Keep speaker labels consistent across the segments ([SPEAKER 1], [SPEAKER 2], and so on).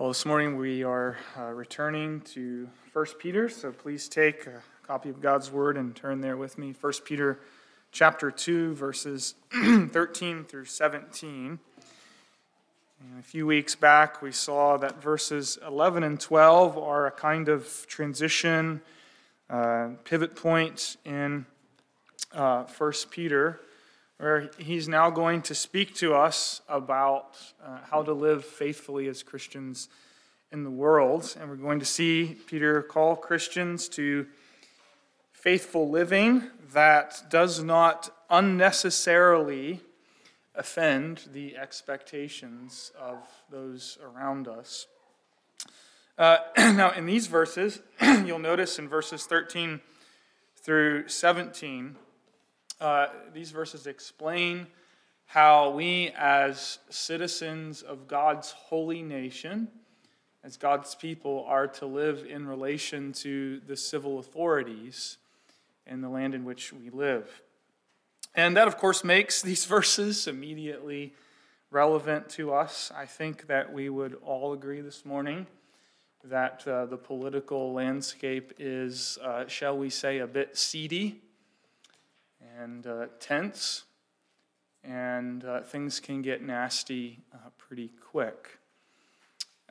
[SPEAKER 1] Well, this morning we are uh, returning to 1 Peter, so please take a copy of God's Word and turn there with me. 1 Peter chapter 2, verses 13 through 17. And a few weeks back, we saw that verses 11 and 12 are a kind of transition, uh, pivot point in uh, 1 Peter where he's now going to speak to us about uh, how to live faithfully as Christians in the world. And we're going to see Peter call Christians to faithful living that does not unnecessarily offend the expectations of those around us. Uh, now, in these verses, you'll notice in verses 13 through 17, uh, these verses explain how we, as citizens of God's holy nation, as God's people, are to live in relation to the civil authorities in the land in which we live. And that, of course, makes these verses immediately relevant to us. I think that we would all agree this morning that uh, the political landscape is, uh, shall we say, a bit seedy and uh, tense, and uh, things can get nasty uh, pretty quick.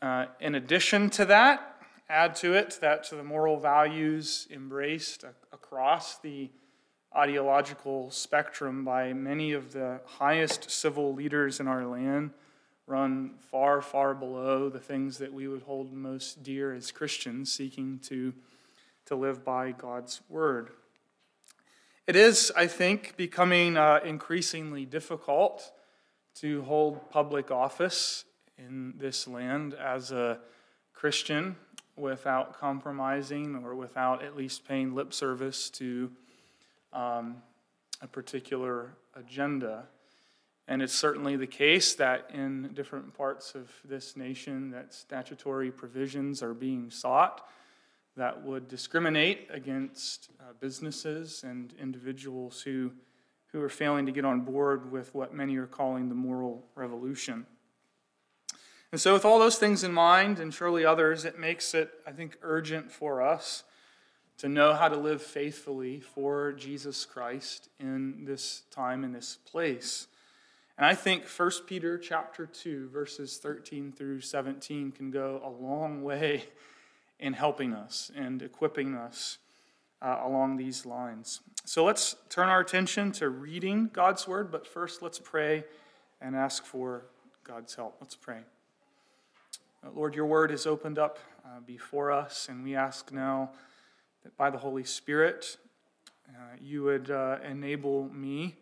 [SPEAKER 1] Uh, in addition to that, add to it that to the moral values embraced across the ideological spectrum by many of the highest civil leaders in our land run far, far below the things that we would hold most dear as Christians seeking to, to live by God's word. It is, I think, becoming uh, increasingly difficult to hold public office in this land as a Christian without compromising or without at least paying lip service to um, a particular agenda. And it's certainly the case that in different parts of this nation that statutory provisions are being sought that would discriminate against uh, businesses and individuals who, who are failing to get on board with what many are calling the moral revolution. And so, with all those things in mind, and surely others, it makes it, I think, urgent for us to know how to live faithfully for Jesus Christ in this time, in this place. And I think 1 Peter chapter 2, verses 13 through 17 can go a long way in helping us and equipping us uh, along these lines. So let's turn our attention to reading God's word, but first let's pray and ask for God's help. Let's pray. Uh, Lord, your word is opened up uh, before us, and we ask now that by the Holy Spirit, uh, you would uh, enable me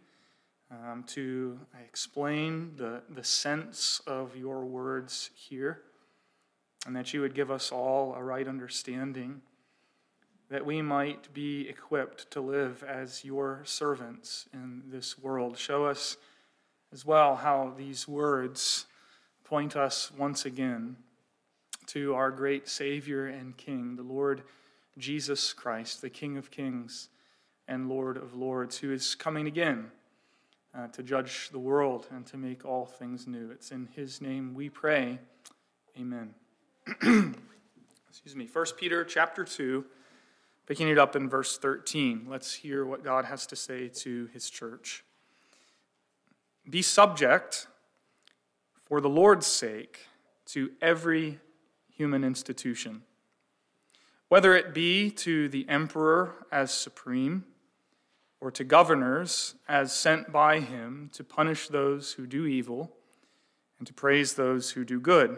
[SPEAKER 1] um, to explain the, the sense of your words here and that you would give us all a right understanding, that we might be equipped to live as your servants in this world. Show us as well how these words point us once again to our great Savior and King, the Lord Jesus Christ, the King of kings and Lord of lords, who is coming again. Uh, to judge the world and to make all things new. It's in his name we pray. Amen. excuse me, 1 Peter chapter 2, picking it up in verse 13. Let's hear what God has to say to his church. Be subject, for the Lord's sake, to every human institution, whether it be to the emperor as supreme, or to governors as sent by him to punish those who do evil and to praise those who do good.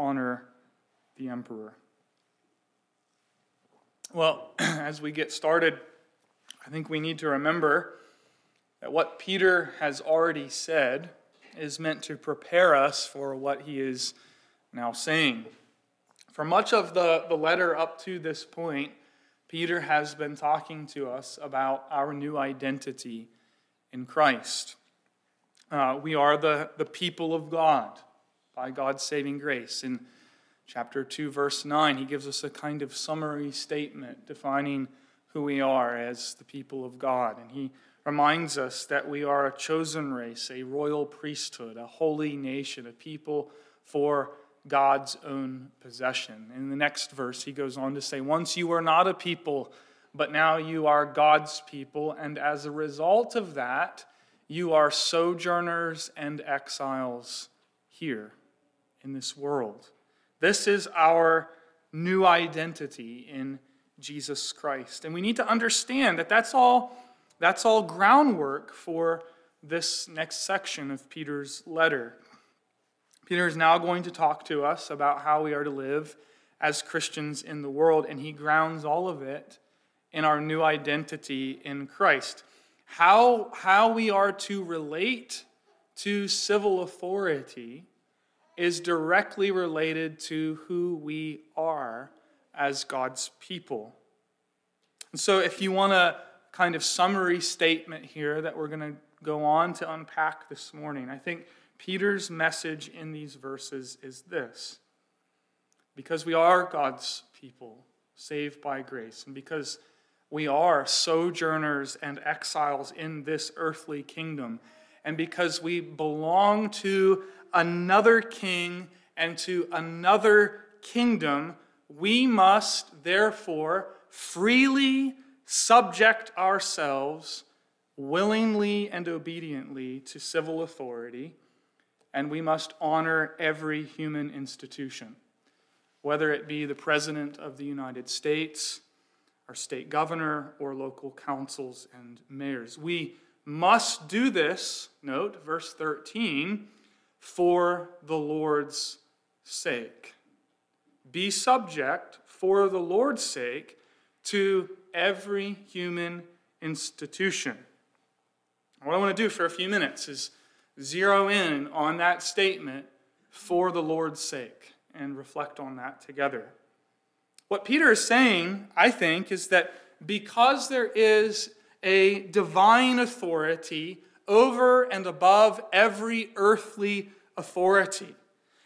[SPEAKER 1] honor the emperor. Well, as we get started, I think we need to remember that what Peter has already said is meant to prepare us for what he is now saying. For much of the, the letter up to this point, Peter has been talking to us about our new identity in Christ. Uh, we are the, the people of God by God's saving grace. In chapter 2, verse 9, he gives us a kind of summary statement defining who we are as the people of God. And he reminds us that we are a chosen race, a royal priesthood, a holy nation, a people for God's own possession. In the next verse, he goes on to say, Once you were not a people, but now you are God's people, and as a result of that, you are sojourners and exiles here in this world. This is our new identity in Jesus Christ. And we need to understand that that's all, that's all groundwork for this next section of Peter's letter. Peter is now going to talk to us about how we are to live as Christians in the world, and he grounds all of it in our new identity in Christ. How, how we are to relate to civil authority is directly related to who we are as God's people. And so, if you want a kind of summary statement here that we're going to go on to unpack this morning, I think Peter's message in these verses is this because we are God's people, saved by grace, and because we are sojourners and exiles in this earthly kingdom, and because we belong to another king and to another kingdom we must therefore freely subject ourselves willingly and obediently to civil authority, and we must honor every human institution, whether it be the President of the United States, our state governor, or local councils and mayors. We must do this, note verse 13, for the Lord's sake. Be subject for the Lord's sake to every human institution. What I want to do for a few minutes is zero in on that statement for the Lord's sake and reflect on that together. What Peter is saying, I think, is that because there is a divine authority over and above every earthly authority,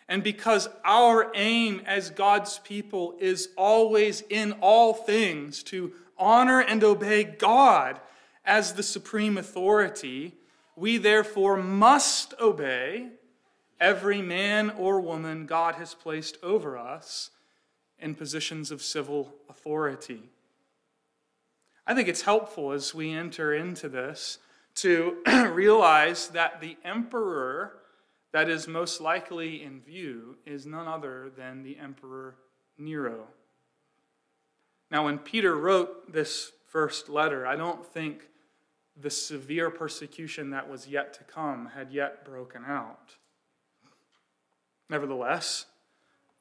[SPEAKER 1] and because our aim as God's people is always in all things to honor and obey God as the supreme authority, we therefore must obey every man or woman God has placed over us in positions of civil authority. I think it's helpful as we enter into this to realize that the emperor that is most likely in view is none other than the Emperor Nero. Now, when Peter wrote this first letter, I don't think the severe persecution that was yet to come had yet broken out. Nevertheless,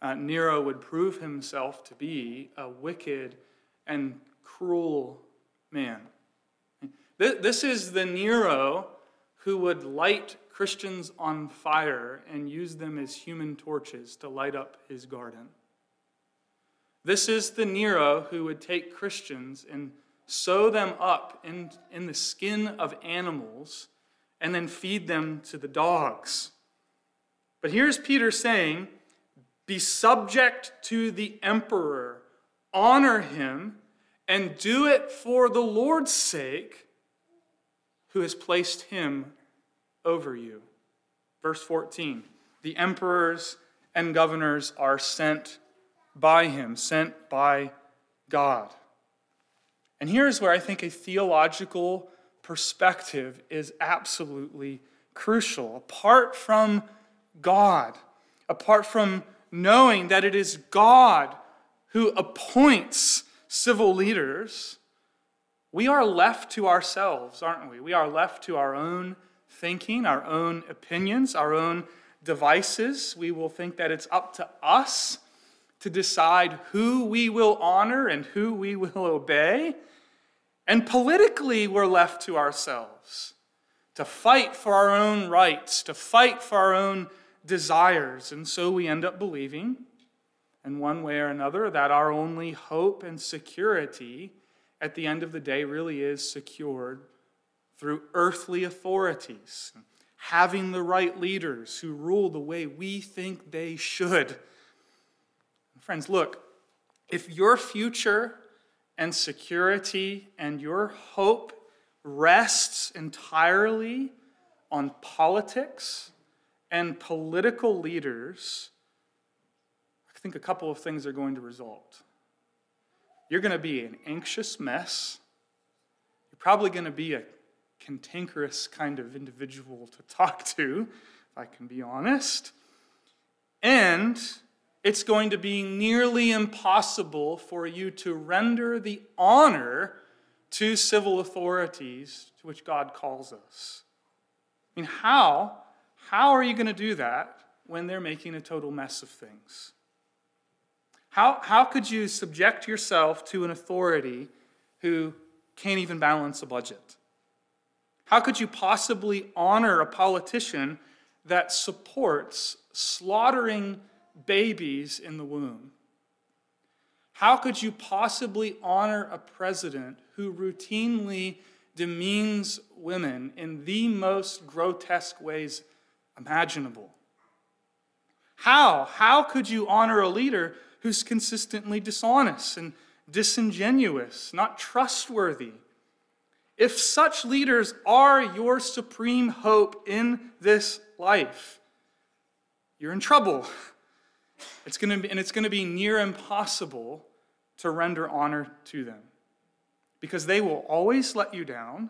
[SPEAKER 1] uh, Nero would prove himself to be a wicked and cruel man. This is the Nero who would light Christians on fire and use them as human torches to light up his garden. This is the Nero who would take Christians and sew them up in, in the skin of animals and then feed them to the dogs. But here's Peter saying, Be subject to the emperor, honor him, and do it for the Lord's sake, who has placed him over you. Verse 14 The emperors and governors are sent by him, sent by God. And here's where I think a theological perspective is absolutely crucial. Apart from God, apart from knowing that it is God who appoints civil leaders, we are left to ourselves, aren't we? We are left to our own thinking, our own opinions, our own devices. We will think that it's up to us to decide who we will honor and who we will obey. And politically, we're left to ourselves to fight for our own rights, to fight for our own desires. And so we end up believing, in one way or another, that our only hope and security at the end of the day really is secured through earthly authorities, having the right leaders who rule the way we think they should. Friends, look, if your future and security and your hope rests entirely on politics and political leaders, think a couple of things are going to result. You're going to be an anxious mess. You're probably going to be a cantankerous kind of individual to talk to, if I can be honest. And it's going to be nearly impossible for you to render the honor to civil authorities to which God calls us. I mean, how? How are you going to do that when they're making a total mess of things? How, how could you subject yourself to an authority who can't even balance a budget? How could you possibly honor a politician that supports slaughtering babies in the womb? How could you possibly honor a president who routinely demeans women in the most grotesque ways imaginable? How? How could you honor a leader who's consistently dishonest and disingenuous, not trustworthy? If such leaders are your supreme hope in this life, you're in trouble. It's going to be, and it's going to be near impossible to render honor to them because they will always let you down,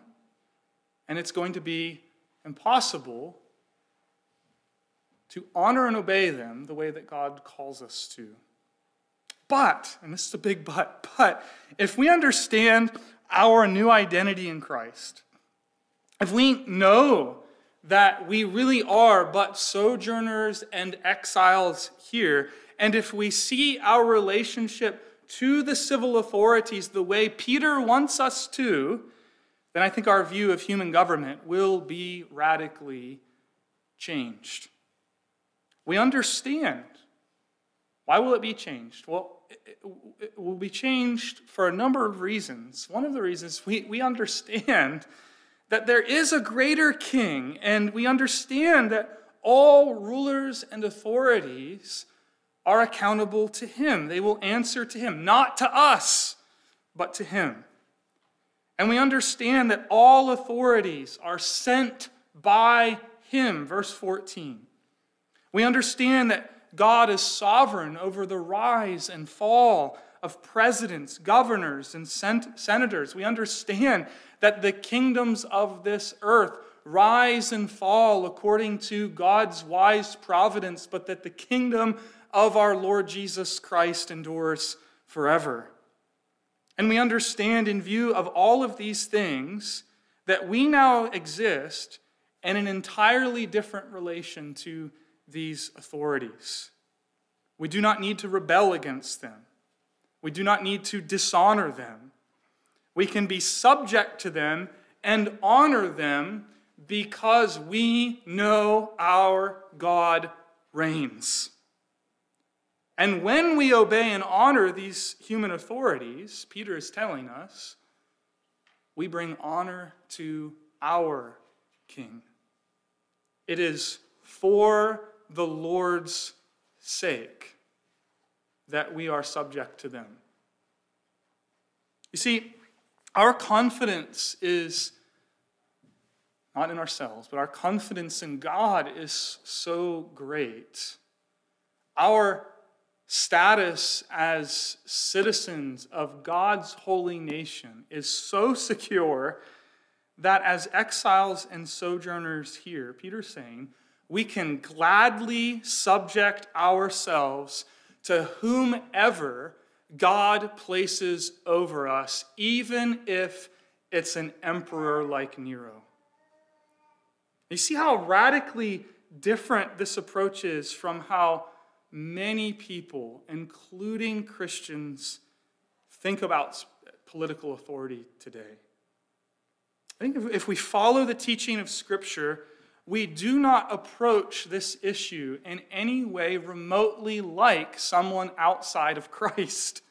[SPEAKER 1] and it's going to be impossible to honor and obey them the way that God calls us to. But, and this is a big but, but if we understand our new identity in Christ, if we know that we really are but sojourners and exiles here, and if we see our relationship to the civil authorities the way Peter wants us to, then I think our view of human government will be radically changed. We understand. Why will it be changed? Well, it will be changed for a number of reasons. One of the reasons we, we understand that there is a greater king, and we understand that all rulers and authorities are accountable to him. They will answer to him, not to us, but to him. And we understand that all authorities are sent by him. Verse 14. We understand that God is sovereign over the rise and fall of presidents, governors, and senators. We understand that the kingdoms of this earth rise and fall according to God's wise providence, but that the kingdom of our Lord Jesus Christ endures forever. And we understand, in view of all of these things, that we now exist in an entirely different relation to these authorities. We do not need to rebel against them. We do not need to dishonor them. We can be subject to them and honor them because we know our God reigns. And when we obey and honor these human authorities, Peter is telling us, we bring honor to our King. It is for the Lord's sake that we are subject to them. You see, our confidence is not in ourselves, but our confidence in God is so great. Our status as citizens of God's holy nation is so secure that as exiles and sojourners here, Peter's saying, we can gladly subject ourselves to whomever God places over us, even if it's an emperor like Nero. You see how radically different this approach is from how many people, including Christians, think about political authority today. I think if we follow the teaching of Scripture, we do not approach this issue in any way remotely like someone outside of Christ.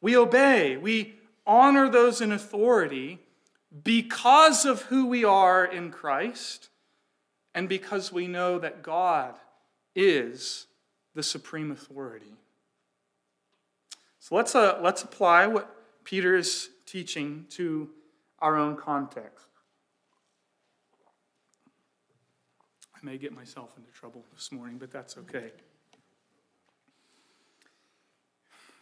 [SPEAKER 1] We obey, we honor those in authority because of who we are in Christ and because we know that God is the supreme authority. So let's, uh, let's apply what Peter is teaching to our own context. May get myself into trouble this morning, but that's okay.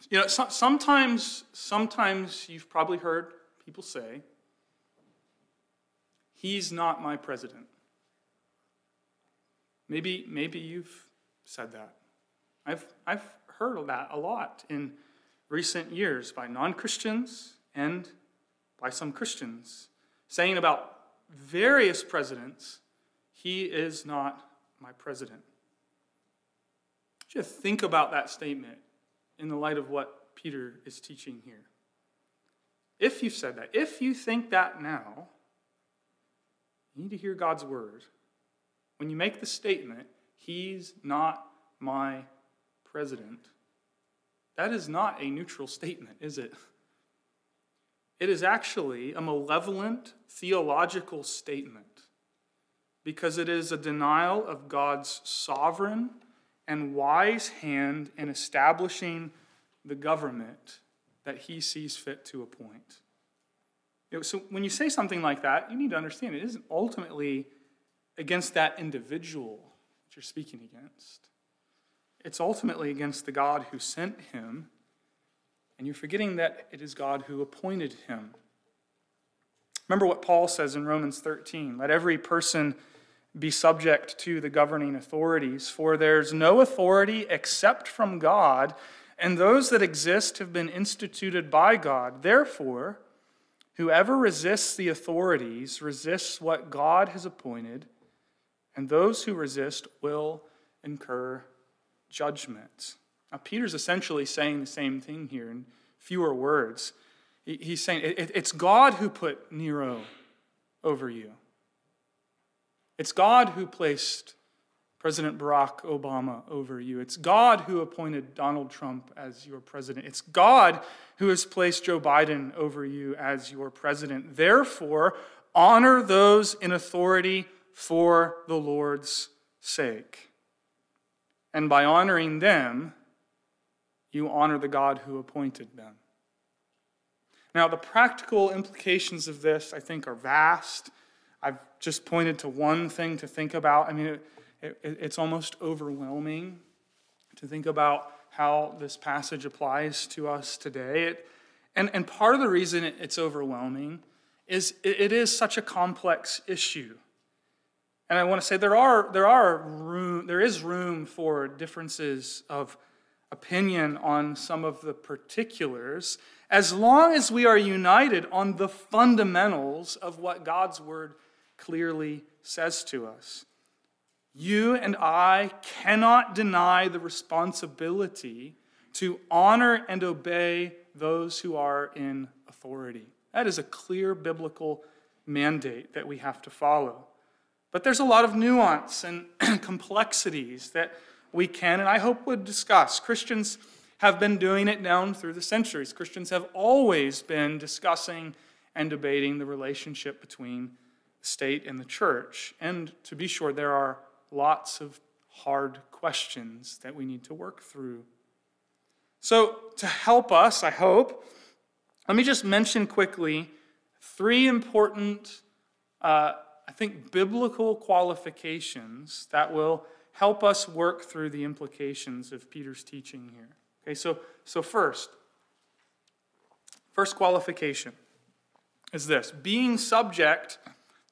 [SPEAKER 1] You know, so, sometimes, sometimes you've probably heard people say, He's not my president. Maybe, maybe you've said that. I've, I've heard that a lot in recent years by non Christians and by some Christians, saying about various presidents, he is not my president. Just think about that statement in the light of what Peter is teaching here. If you've said that, if you think that now, you need to hear God's word. When you make the statement, He's not my president, that is not a neutral statement, is it? It is actually a malevolent theological statement because it is a denial of God's sovereign and wise hand in establishing the government that he sees fit to appoint. So when you say something like that, you need to understand it isn't ultimately against that individual that you're speaking against. It's ultimately against the God who sent him, and you're forgetting that it is God who appointed him. Remember what Paul says in Romans 13 let every person be subject to the governing authorities, for there's no authority except from God, and those that exist have been instituted by God. Therefore, Whoever resists the authorities resists what God has appointed, and those who resist will incur judgment. Now, Peter's essentially saying the same thing here in fewer words. He's saying it's God who put Nero over you, it's God who placed President Barack Obama over you. It's God who appointed Donald Trump as your president. It's God who has placed Joe Biden over you as your president. Therefore, honor those in authority for the Lord's sake. And by honoring them, you honor the God who appointed them. Now, the practical implications of this, I think, are vast. I've just pointed to one thing to think about. I mean, it, it, it's almost overwhelming to think about how this passage applies to us today. It, and, and part of the reason it's overwhelming is it, is such a complex issue. And I want to say there are there are room there is room for differences of opinion on some of the particulars as long as we are united on the fundamentals of what God's word clearly says to us. You and I cannot deny the responsibility to honor and obey those who are in authority. That is a clear biblical mandate that we have to follow. But there's a lot of nuance and complexities that we can and I hope would discuss. Christians have been doing it down through the centuries. Christians have always been discussing and debating the relationship between the state and the church. And to be sure, there are lots of hard questions that we need to work through. So, to help us, I hope, let me just mention quickly three important, uh, I think, biblical qualifications that will help us work through the implications of Peter's teaching here. Okay, so, so first, first qualification is this being subject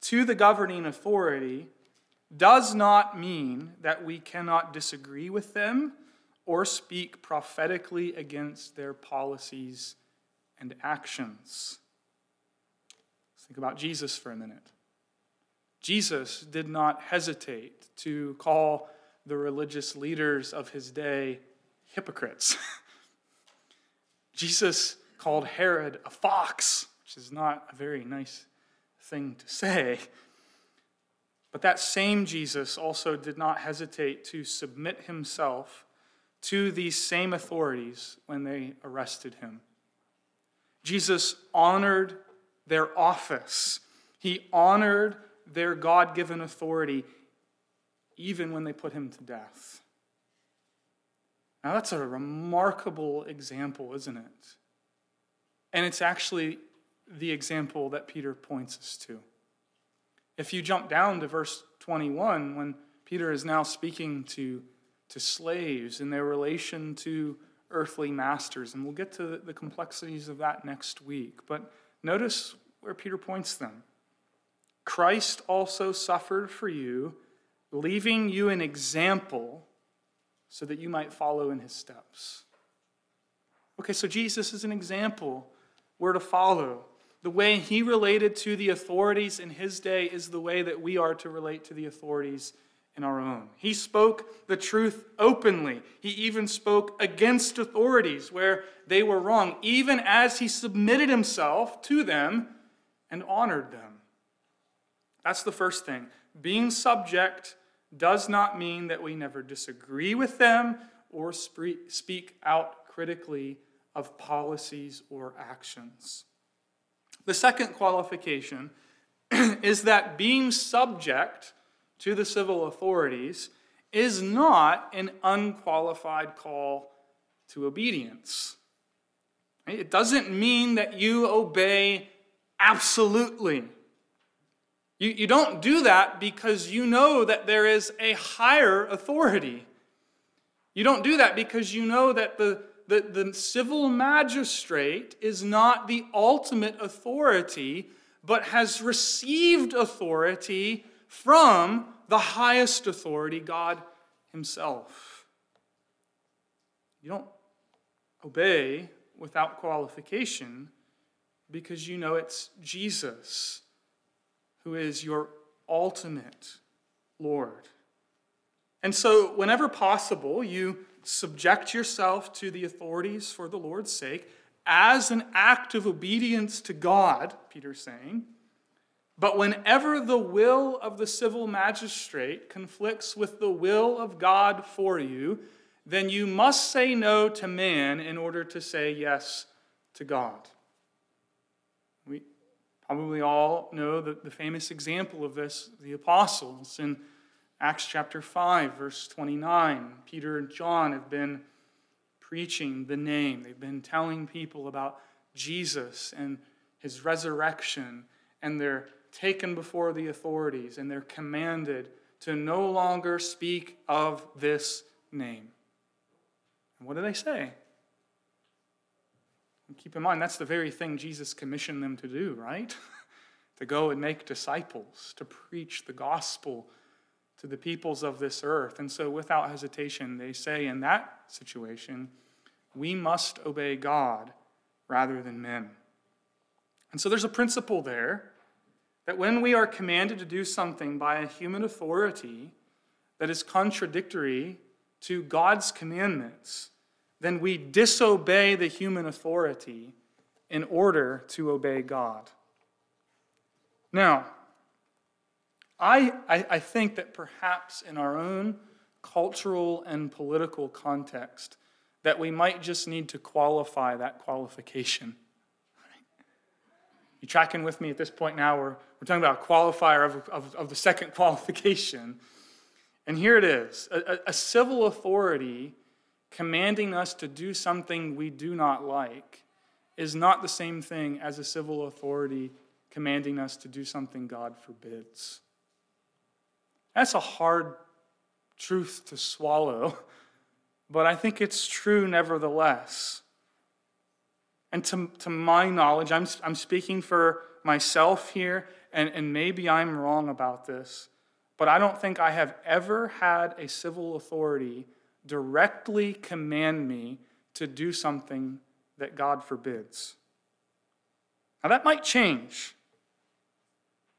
[SPEAKER 1] to the governing authority does not mean that we cannot disagree with them or speak prophetically against their policies and actions. Let's think about Jesus for a minute. Jesus did not hesitate to call the religious leaders of his day hypocrites. Jesus called Herod a fox, which is not a very nice thing to say. But that same Jesus also did not hesitate to submit himself to these same authorities when they arrested him. Jesus honored their office, he honored their God given authority even when they put him to death. Now, that's a remarkable example, isn't it? And it's actually the example that Peter points us to. If you jump down to verse 21, when Peter is now speaking to, to slaves in their relation to earthly masters, and we'll get to the complexities of that next week, but notice where Peter points them. Christ also suffered for you, leaving you an example so that you might follow in his steps. Okay, so Jesus is an example we're to follow. The way he related to the authorities in his day is the way that we are to relate to the authorities in our own. He spoke the truth openly. He even spoke against authorities where they were wrong, even as he submitted himself to them and honored them. That's the first thing. Being subject does not mean that we never disagree with them or speak out critically of policies or actions. The second qualification is that being subject to the civil authorities is not an unqualified call to obedience. It doesn't mean that you obey absolutely. You, you don't do that because you know that there is a higher authority. You don't do that because you know that the, the, the civil magistrate is not the ultimate authority, but has received authority from the highest authority, God Himself. You don't obey without qualification because you know it's Jesus who is your ultimate Lord. And so, whenever possible, you subject yourself to the authorities for the Lord's sake as an act of obedience to God, Peter's saying. But whenever the will of the civil magistrate conflicts with the will of God for you, then you must say no to man in order to say yes to God. We probably all know the, the famous example of this, the apostles. In Acts chapter 5, verse 29, Peter and John have been preaching the name. They've been telling people about Jesus and his resurrection, and they're taken before the authorities and they're commanded to no longer speak of this name. And what do they say? And keep in mind, that's the very thing Jesus commissioned them to do, right? to go and make disciples, to preach the gospel to the peoples of this earth. And so, without hesitation, they say in that situation, we must obey God rather than men. And so, there's a principle there that when we are commanded to do something by a human authority that is contradictory to God's commandments, then we disobey the human authority in order to obey God. Now, I, I, I, think that perhaps in our own cultural and political context, that we might just need to qualify that qualification. You tracking with me at this point now? We're, we're talking about a qualifier of, of, of the second qualification. And here it is a, a civil authority commanding us to do something we do not like is not the same thing as a civil authority commanding us to do something God forbids. That's a hard truth to swallow, but I think it's true nevertheless. And to, to my knowledge, I'm, I'm speaking for myself here, and, and maybe I'm wrong about this, but I don't think I have ever had a civil authority directly command me to do something that God forbids. Now, that might change,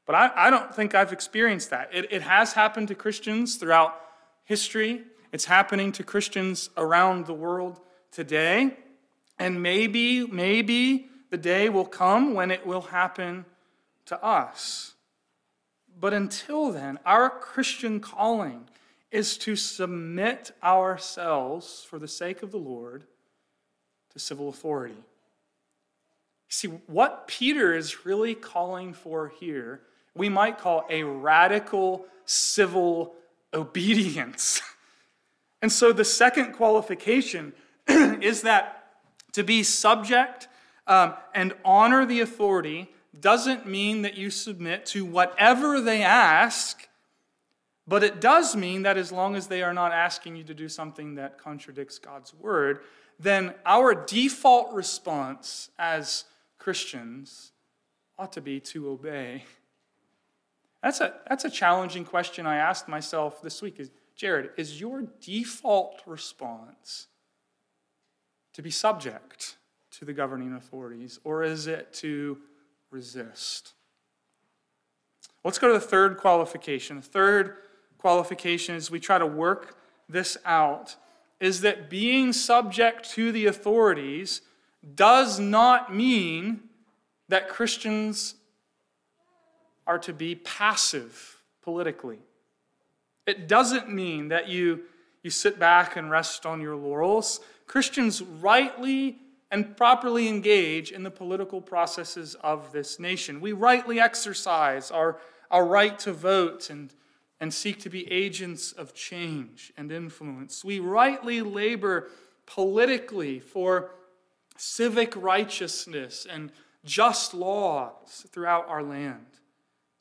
[SPEAKER 1] but I, I don't think I've experienced that. It, it has happened to Christians throughout history, it's happening to Christians around the world today. And maybe, maybe the day will come when it will happen to us. But until then, our Christian calling is to submit ourselves for the sake of the Lord to civil authority. See, what Peter is really calling for here, we might call a radical civil obedience. And so the second qualification is that to be subject um, and honor the authority doesn't mean that you submit to whatever they ask, but it does mean that as long as they are not asking you to do something that contradicts God's word, then our default response as Christians ought to be to obey. That's a, that's a challenging question I asked myself this week. Is, Jared, is your default response to be subject to the governing authorities, or is it to resist? Let's go to the third qualification. The third qualification, as we try to work this out, is that being subject to the authorities does not mean that Christians are to be passive politically. It doesn't mean that you, you sit back and rest on your laurels. Christians rightly and properly engage in the political processes of this nation. We rightly exercise our, our right to vote and, and seek to be agents of change and influence. We rightly labor politically for civic righteousness and just laws throughout our land.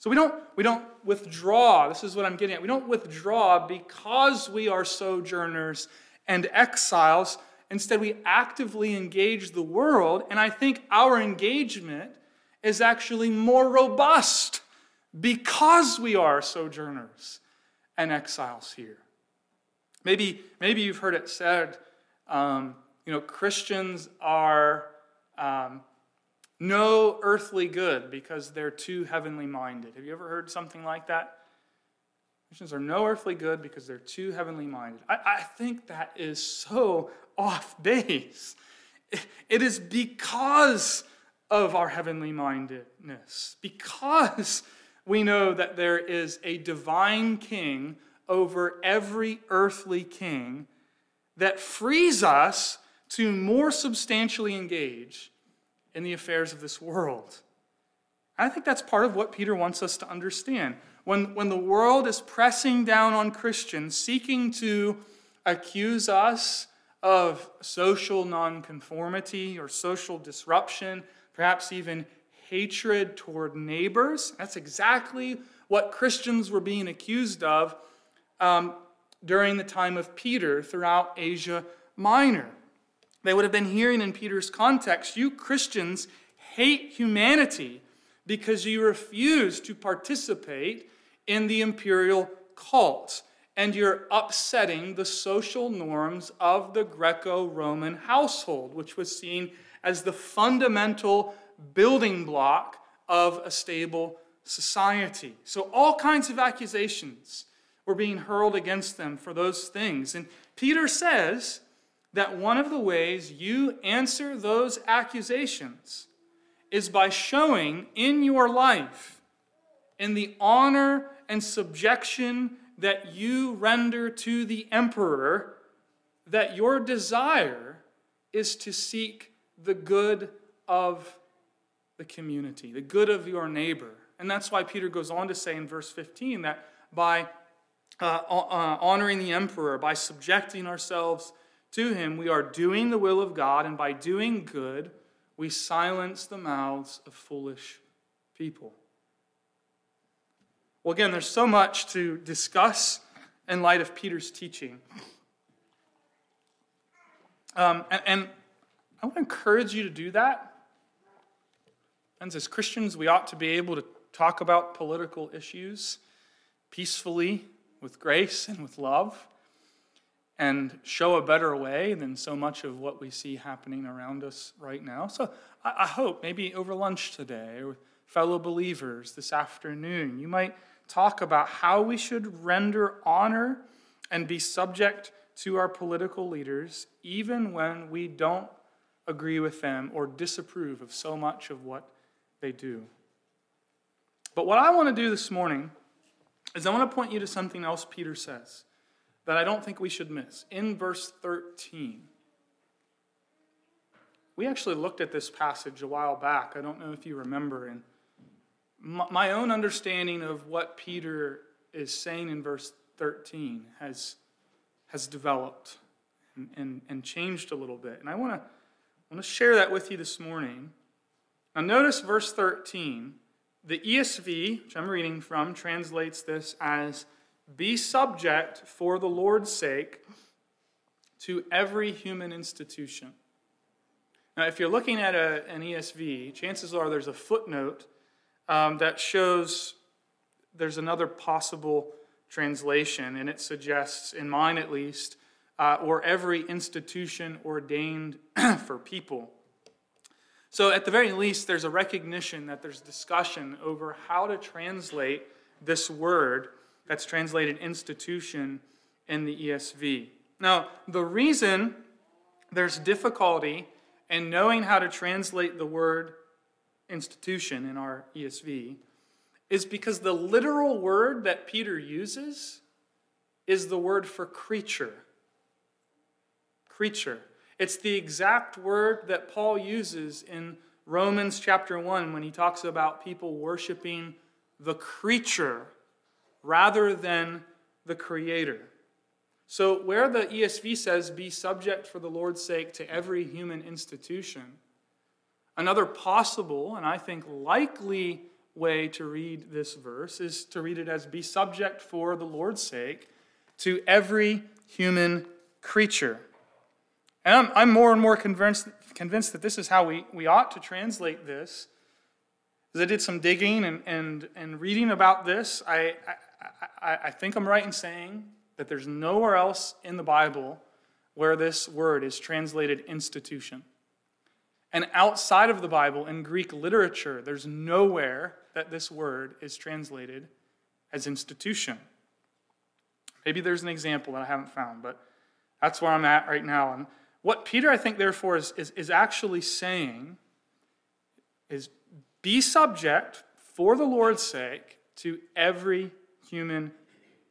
[SPEAKER 1] So we don't, we don't withdraw. This is what I'm getting at. We don't withdraw because we are sojourners and exiles. Instead, we actively engage the world. And I think our engagement is actually more robust because we are sojourners and exiles here. Maybe, maybe you've heard it said, um, you know, Christians are um, no earthly good because they're too heavenly minded. Have you ever heard something like that? Christians are no earthly good because they're too heavenly minded. I, I think that is so off base. It is because of our heavenly mindedness, because we know that there is a divine king over every earthly king that frees us to more substantially engage in the affairs of this world. I think that's part of what Peter wants us to understand. When, when the world is pressing down on Christians, seeking to accuse us of social nonconformity or social disruption, perhaps even hatred toward neighbors, that's exactly what Christians were being accused of um, during the time of Peter throughout Asia Minor. They would have been hearing in Peter's context you Christians hate humanity because you refuse to participate in the imperial cult and you're upsetting the social norms of the Greco Roman household, which was seen as the fundamental building block of a stable society. So, all kinds of accusations were being hurled against them for those things. And Peter says, that one of the ways you answer those accusations is by showing in your life, in the honor and subjection that you render to the emperor, that your desire is to seek the good of the community, the good of your neighbor. And that's why Peter goes on to say in verse 15 that by uh, uh, honoring the emperor, by subjecting ourselves to him, we are doing the will of God, and by doing good, we silence the mouths of foolish people. Well, again, there's so much to discuss in light of Peter's teaching. Um, and, and I want to encourage you to do that. And as Christians, we ought to be able to talk about political issues peacefully, with grace, and with love and show a better way than so much of what we see happening around us right now. So I, hope maybe over lunch today or with fellow believers this afternoon, you might talk about how we should render honor and be subject to our political leaders, even when we don't agree with them or disapprove of so much of what they do. But what I want to do this morning is I want to point you to something else Peter says that I don't think we should miss. In verse 13, we actually looked at this passage a while back. I don't know if you remember. And my own understanding of what Peter is saying in verse 13 has, has developed and, and, and changed a little bit. And I want to I want to share that with you this morning. Now, notice verse 13. The ESV, which I'm reading from, translates this as Be subject for the Lord's sake to every human institution. Now, if you're looking at a, an ESV, chances are there's a footnote um, that shows there's another possible translation, and it suggests, in mine at least, uh, or every institution ordained for people. So, at the very least, there's a recognition that there's discussion over how to translate this word that's translated institution in the ESV. Now, the reason there's difficulty in knowing how to translate the word institution in our ESV is because the literal word that Peter uses is the word for creature. Creature. It's the exact word that Paul uses in Romans chapter 1 when he talks about people worshiping the creature rather than the creator. So, where the ESV says, be subject for the Lord's sake to every human institution, another possible and I think likely way to read this verse is to read it as be subject for the Lord's sake to every human creature. And I'm, I'm more and more convinced, convinced that this is how we, we ought to translate this. As I did some digging and, and, and reading about this, I, I, I think I'm right in saying that there's nowhere else in the Bible where this word is translated institution. And outside of the Bible, in Greek literature, there's nowhere that this word is translated as institution. Maybe there's an example that I haven't found, but that's where I'm at right now. And what Peter, I think, therefore, is, is, is actually saying is be subject for the Lord's sake to every human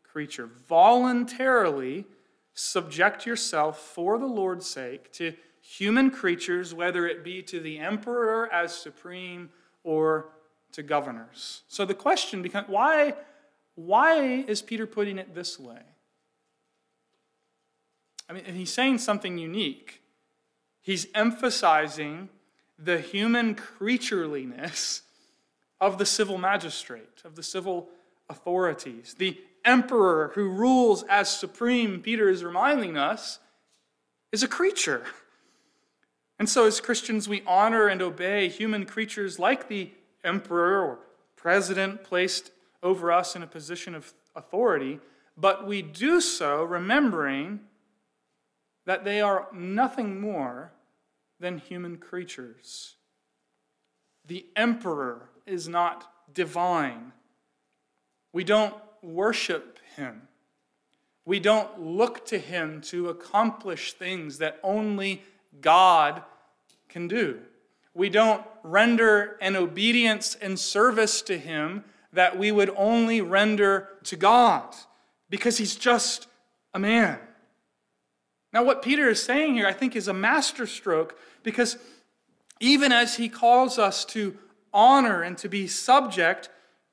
[SPEAKER 1] creature. Voluntarily subject yourself for the Lord's sake to human creatures, whether it be to the emperor as supreme or to governors. So the question becomes why, why is Peter putting it this way? I mean, he's saying something unique. He's emphasizing the human creatureliness of the civil magistrate, of the civil authorities. The emperor who rules as supreme, Peter is reminding us, is a creature. And so, as Christians, we honor and obey human creatures like the emperor or president placed over us in a position of authority, but we do so remembering that they are nothing more than human creatures. The emperor is not divine. We don't worship him. We don't look to him to accomplish things that only God can do. We don't render an obedience and service to him that we would only render to God because he's just a man. Now, what Peter is saying here, I think, is a masterstroke because even as he calls us to honor and to be subject,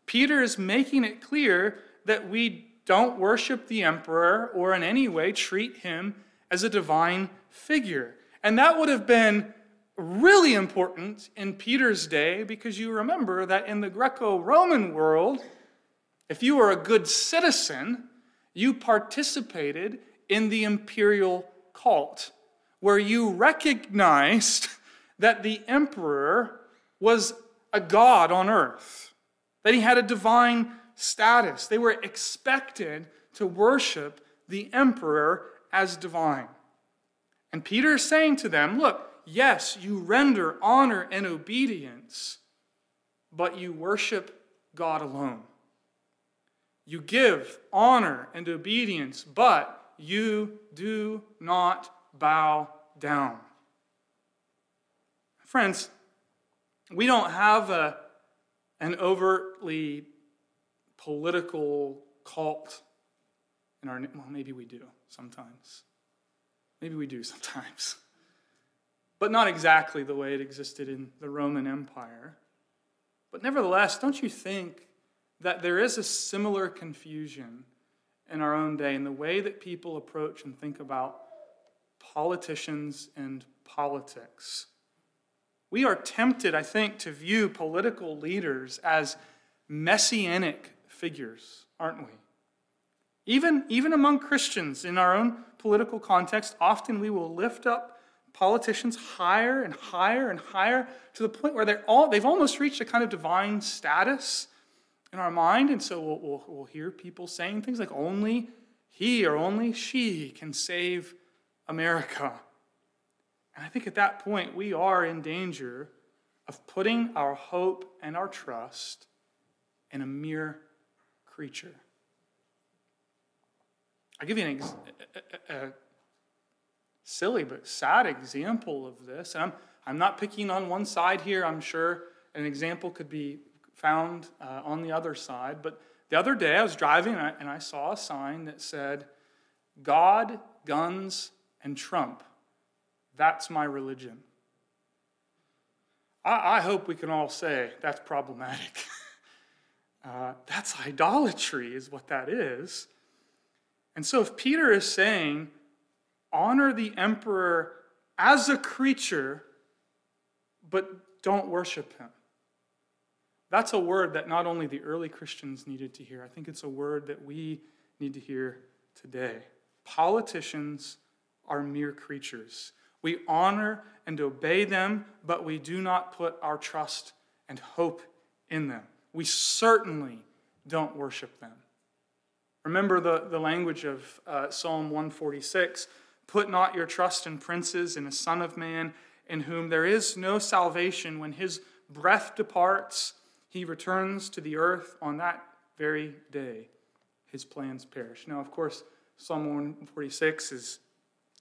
[SPEAKER 1] Peter is making it clear that we don't worship the emperor or in any way treat him as a divine figure. And that would have been really important in Peter's day because you remember that in the Greco Roman world, if you were a good citizen, you participated in the imperial cult, where you recognized that the emperor was a god on earth, that he had a divine status. They were expected to worship the emperor as divine. And Peter is saying to them, Look, yes, you render honor and obedience, but you worship God alone. You give honor and obedience, but you do not bow down. Friends, we don't have a, an overtly political cult in our well maybe we do sometimes. Maybe we do sometimes. But not exactly the way it existed in the roman empire. But nevertheless don't you think that there is a similar confusion in our own day in the way that people approach and think about politicians and politics we are tempted i think to view political leaders as messianic figures aren't we even, even among Christians in our own political context, often we will lift up politicians higher and higher and higher to the point where they're all, they've almost reached a kind of divine status in our mind. And so we'll, we'll, we'll hear people saying things like, only he or only she can save America. And I think at that point, we are in danger of putting our hope and our trust in a mere creature. I'll give you an ex- a, a, a silly but sad example of this. I'm, I'm not picking on one side here. I'm sure an example could be found uh, on the other side. But the other day I was driving and I, and I saw a sign that said, God, guns, and Trump. That's my religion. I, I hope we can all say that's problematic. uh, that's idolatry, is what that is. And so, if Peter is saying, honor the emperor as a creature, but don't worship him, that's a word that not only the early Christians needed to hear, I think it's a word that we need to hear today. Politicians are mere creatures. We honor and obey them, but we do not put our trust and hope in them. We certainly don't worship them. Remember the, the language of uh, Psalm 146 Put not your trust in princes, in a son of man, in whom there is no salvation. When his breath departs, he returns to the earth on that very day. His plans perish. Now, of course, Psalm 146 is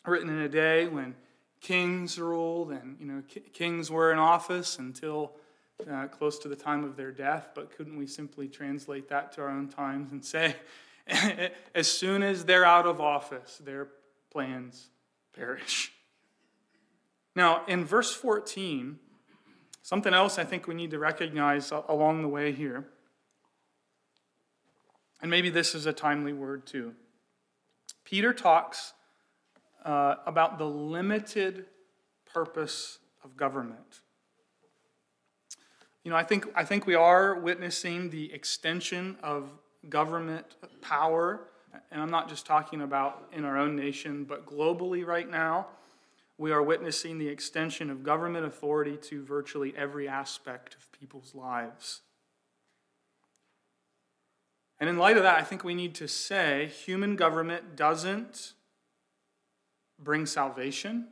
[SPEAKER 1] written in a day when kings ruled and you know kings were in office until uh, close to the time of their death but couldn't we simply translate that to our own times and say as soon as they're out of office, their plans perish. Now, in verse 14, something else I think we need to recognize along the way here, and maybe this is a timely word too. Peter talks uh, about the limited purpose of government. You know, I think, I think we are witnessing the extension of government power, and I'm not just talking about in our own nation, but globally right now, we are witnessing the extension of government authority to virtually every aspect of people's lives. And in light of that, I think we need to say human government doesn't bring salvation.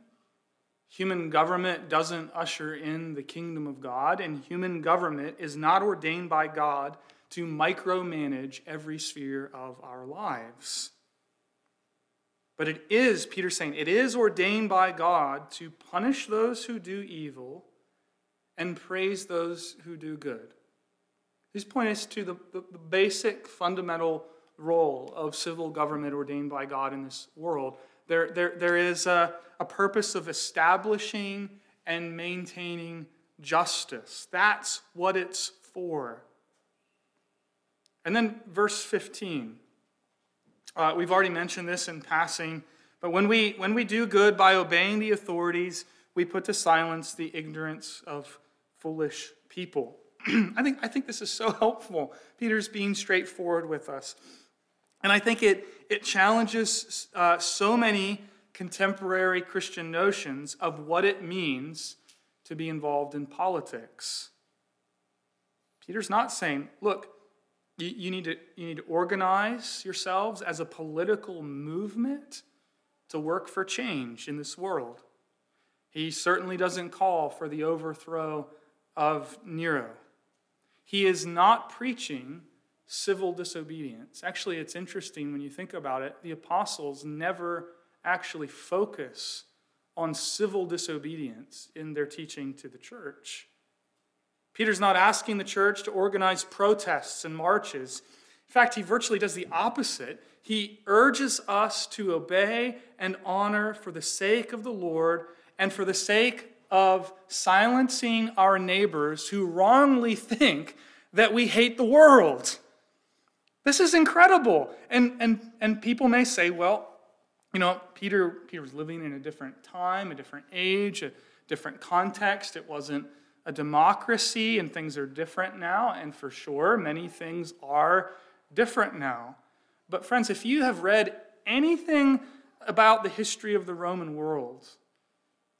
[SPEAKER 1] Human government doesn't usher in the kingdom of God, and human government is not ordained by God to micromanage every sphere of our lives. But it is, Peter's saying, it is ordained by God to punish those who do evil and praise those who do good. His point is to the, the, the basic fundamental role of civil government ordained by God in this world. There, there, there is a, a purpose of establishing and maintaining justice. That's what it's for. And then verse 15. Uh, we've already mentioned this in passing, but when we, when we do good by obeying the authorities, we put to silence the ignorance of foolish people. I, think, I think this is so helpful. Peter's being straightforward with us. And I think it, it challenges uh, so many contemporary Christian notions of what it means to be involved in politics. Peter's not saying, look, you, you, need to, you need to organize yourselves as a political movement to work for change in this world. He certainly doesn't call for the overthrow of Nero. He is not preaching civil disobedience. Actually, it's interesting when you think about it, the apostles never actually focus on civil disobedience in their teaching to the church. Peter's not asking the church to organize protests and marches. In fact, he virtually does the opposite. He urges us to obey and honor for the sake of the Lord and for the sake of silencing our neighbors who wrongly think that we hate the world. This is incredible. And, and, and people may say, well, you know, Peter, Peter was living in a different time, a different age, a different context. It wasn't a democracy, and things are different now. And for sure, many things are different now. But, friends, if you have read anything about the history of the Roman world,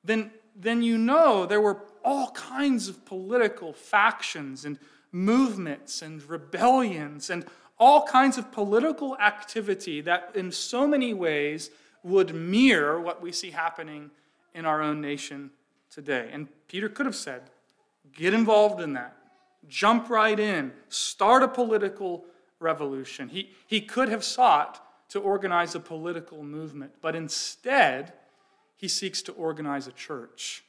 [SPEAKER 1] then, then you know there were all kinds of political factions and movements and rebellions and all kinds of political activity that, in so many ways, would mirror what we see happening in our own nation today. And Peter could have said, Get involved in that. Jump right in. Start a political revolution. He, he could have sought to organize a political movement, but instead, he seeks to organize a church.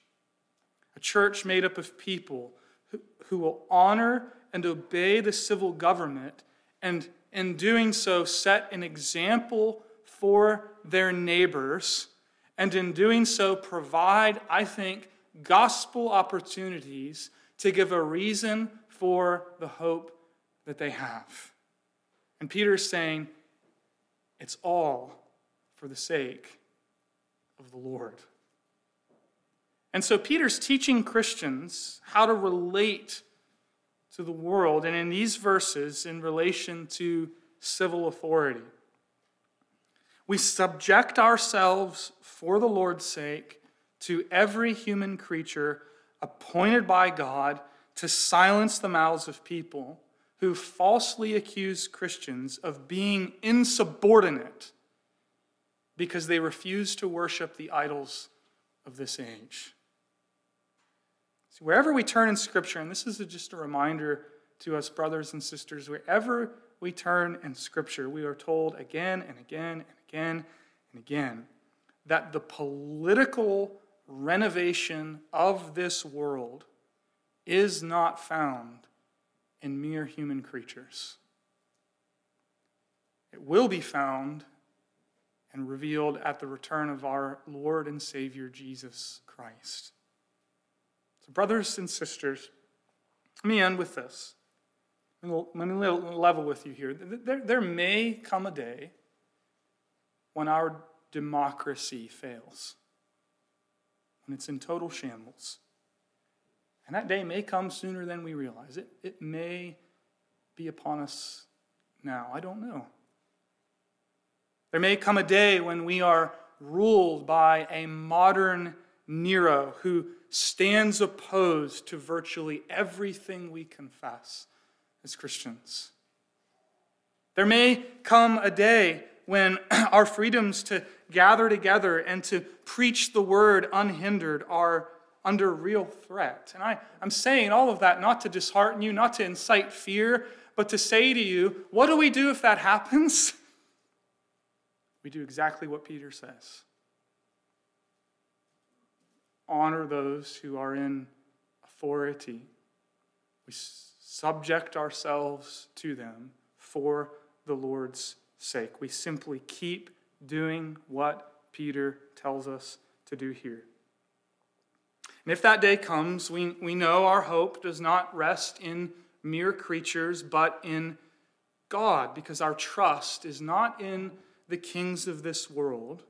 [SPEAKER 1] A church made up of people who, who will honor and obey the civil government, and in doing so, set an example for their neighbors, and in doing so, provide, I think, gospel opportunities to give a reason for the hope that they have. And Peter is saying, it's all for the sake of the Lord. And so Peter's teaching Christians how to relate to the world, and in these verses, in relation to civil authority. We subject ourselves for the Lord's sake to every human creature appointed by God to silence the mouths of people who falsely accuse Christians of being insubordinate because they refuse to worship the idols of this age. See, wherever we turn in Scripture, and this is just a reminder to us, brothers and sisters, wherever we turn in Scripture, we are told again and again and again and again that the political renovation of this world is not found in mere human creatures. It will be found and revealed at the return of our Lord and Savior Jesus Christ. So, brothers and sisters, let me end with this. Let me level with you here. There, there may come a day when our democracy fails, when it's in total shambles. And that day may come sooner than we realize. It, it may be upon us now. I don't know. There may come a day when we are ruled by a modern Nero who stands opposed to virtually everything we confess as Christians. There may come a day when our freedoms to gather together and to preach the word unhindered are under real threat. And I, I'm saying all of that not to dishearten you, not to incite fear, but to say to you, what do we do if that happens? We do exactly what Peter says honor those who are in authority. We subject ourselves to them for the Lord's sake. We simply keep doing what Peter tells us to do here. And if that day comes, we, we know our hope does not rest in mere creatures, but in God, because our trust is not in the kings of this world,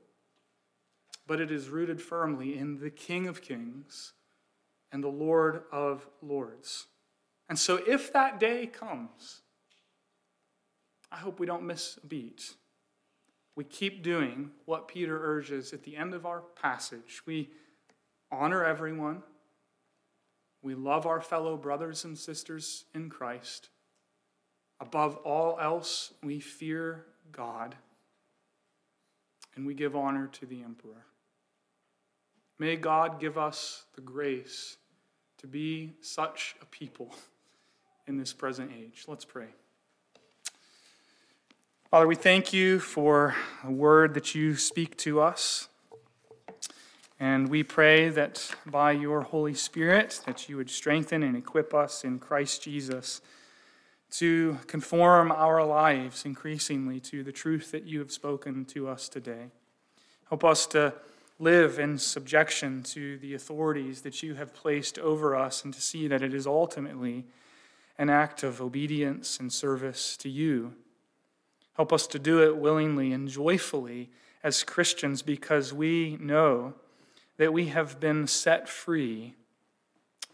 [SPEAKER 1] but it is rooted firmly in the King of kings and the Lord of lords. And so, if that day comes, I hope we don't miss a beat. We keep doing what Peter urges at the end of our passage. We honor everyone. We love our fellow brothers and sisters in Christ. Above all else, we fear God and we give honor to the emperor. May God give us the grace to be such a people in this present age. Let's pray. Father, we thank you for a word that you speak to us. And we pray that by your Holy Spirit that you would strengthen and equip us in Christ Jesus to conform our lives increasingly to the truth that you have spoken to us today. Help us to live in subjection to the authorities that you have placed over us and to see that it is ultimately an act of obedience and service to you. Help us to do it willingly and joyfully as Christians because we know that we have been set free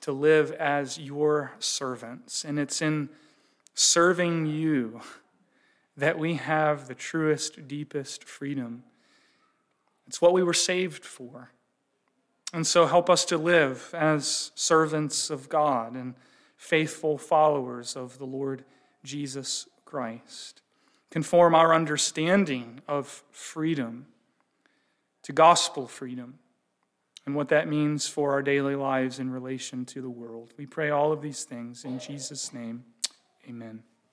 [SPEAKER 1] to live as your servants. And it's in serving you that we have the truest, deepest freedom. It's what we were saved for. And so help us to live as servants of God and faithful followers of the Lord Jesus Christ. Conform our understanding of freedom to gospel freedom and what that means for our daily lives in relation to the world. We pray all of these things in Jesus' name. Amen.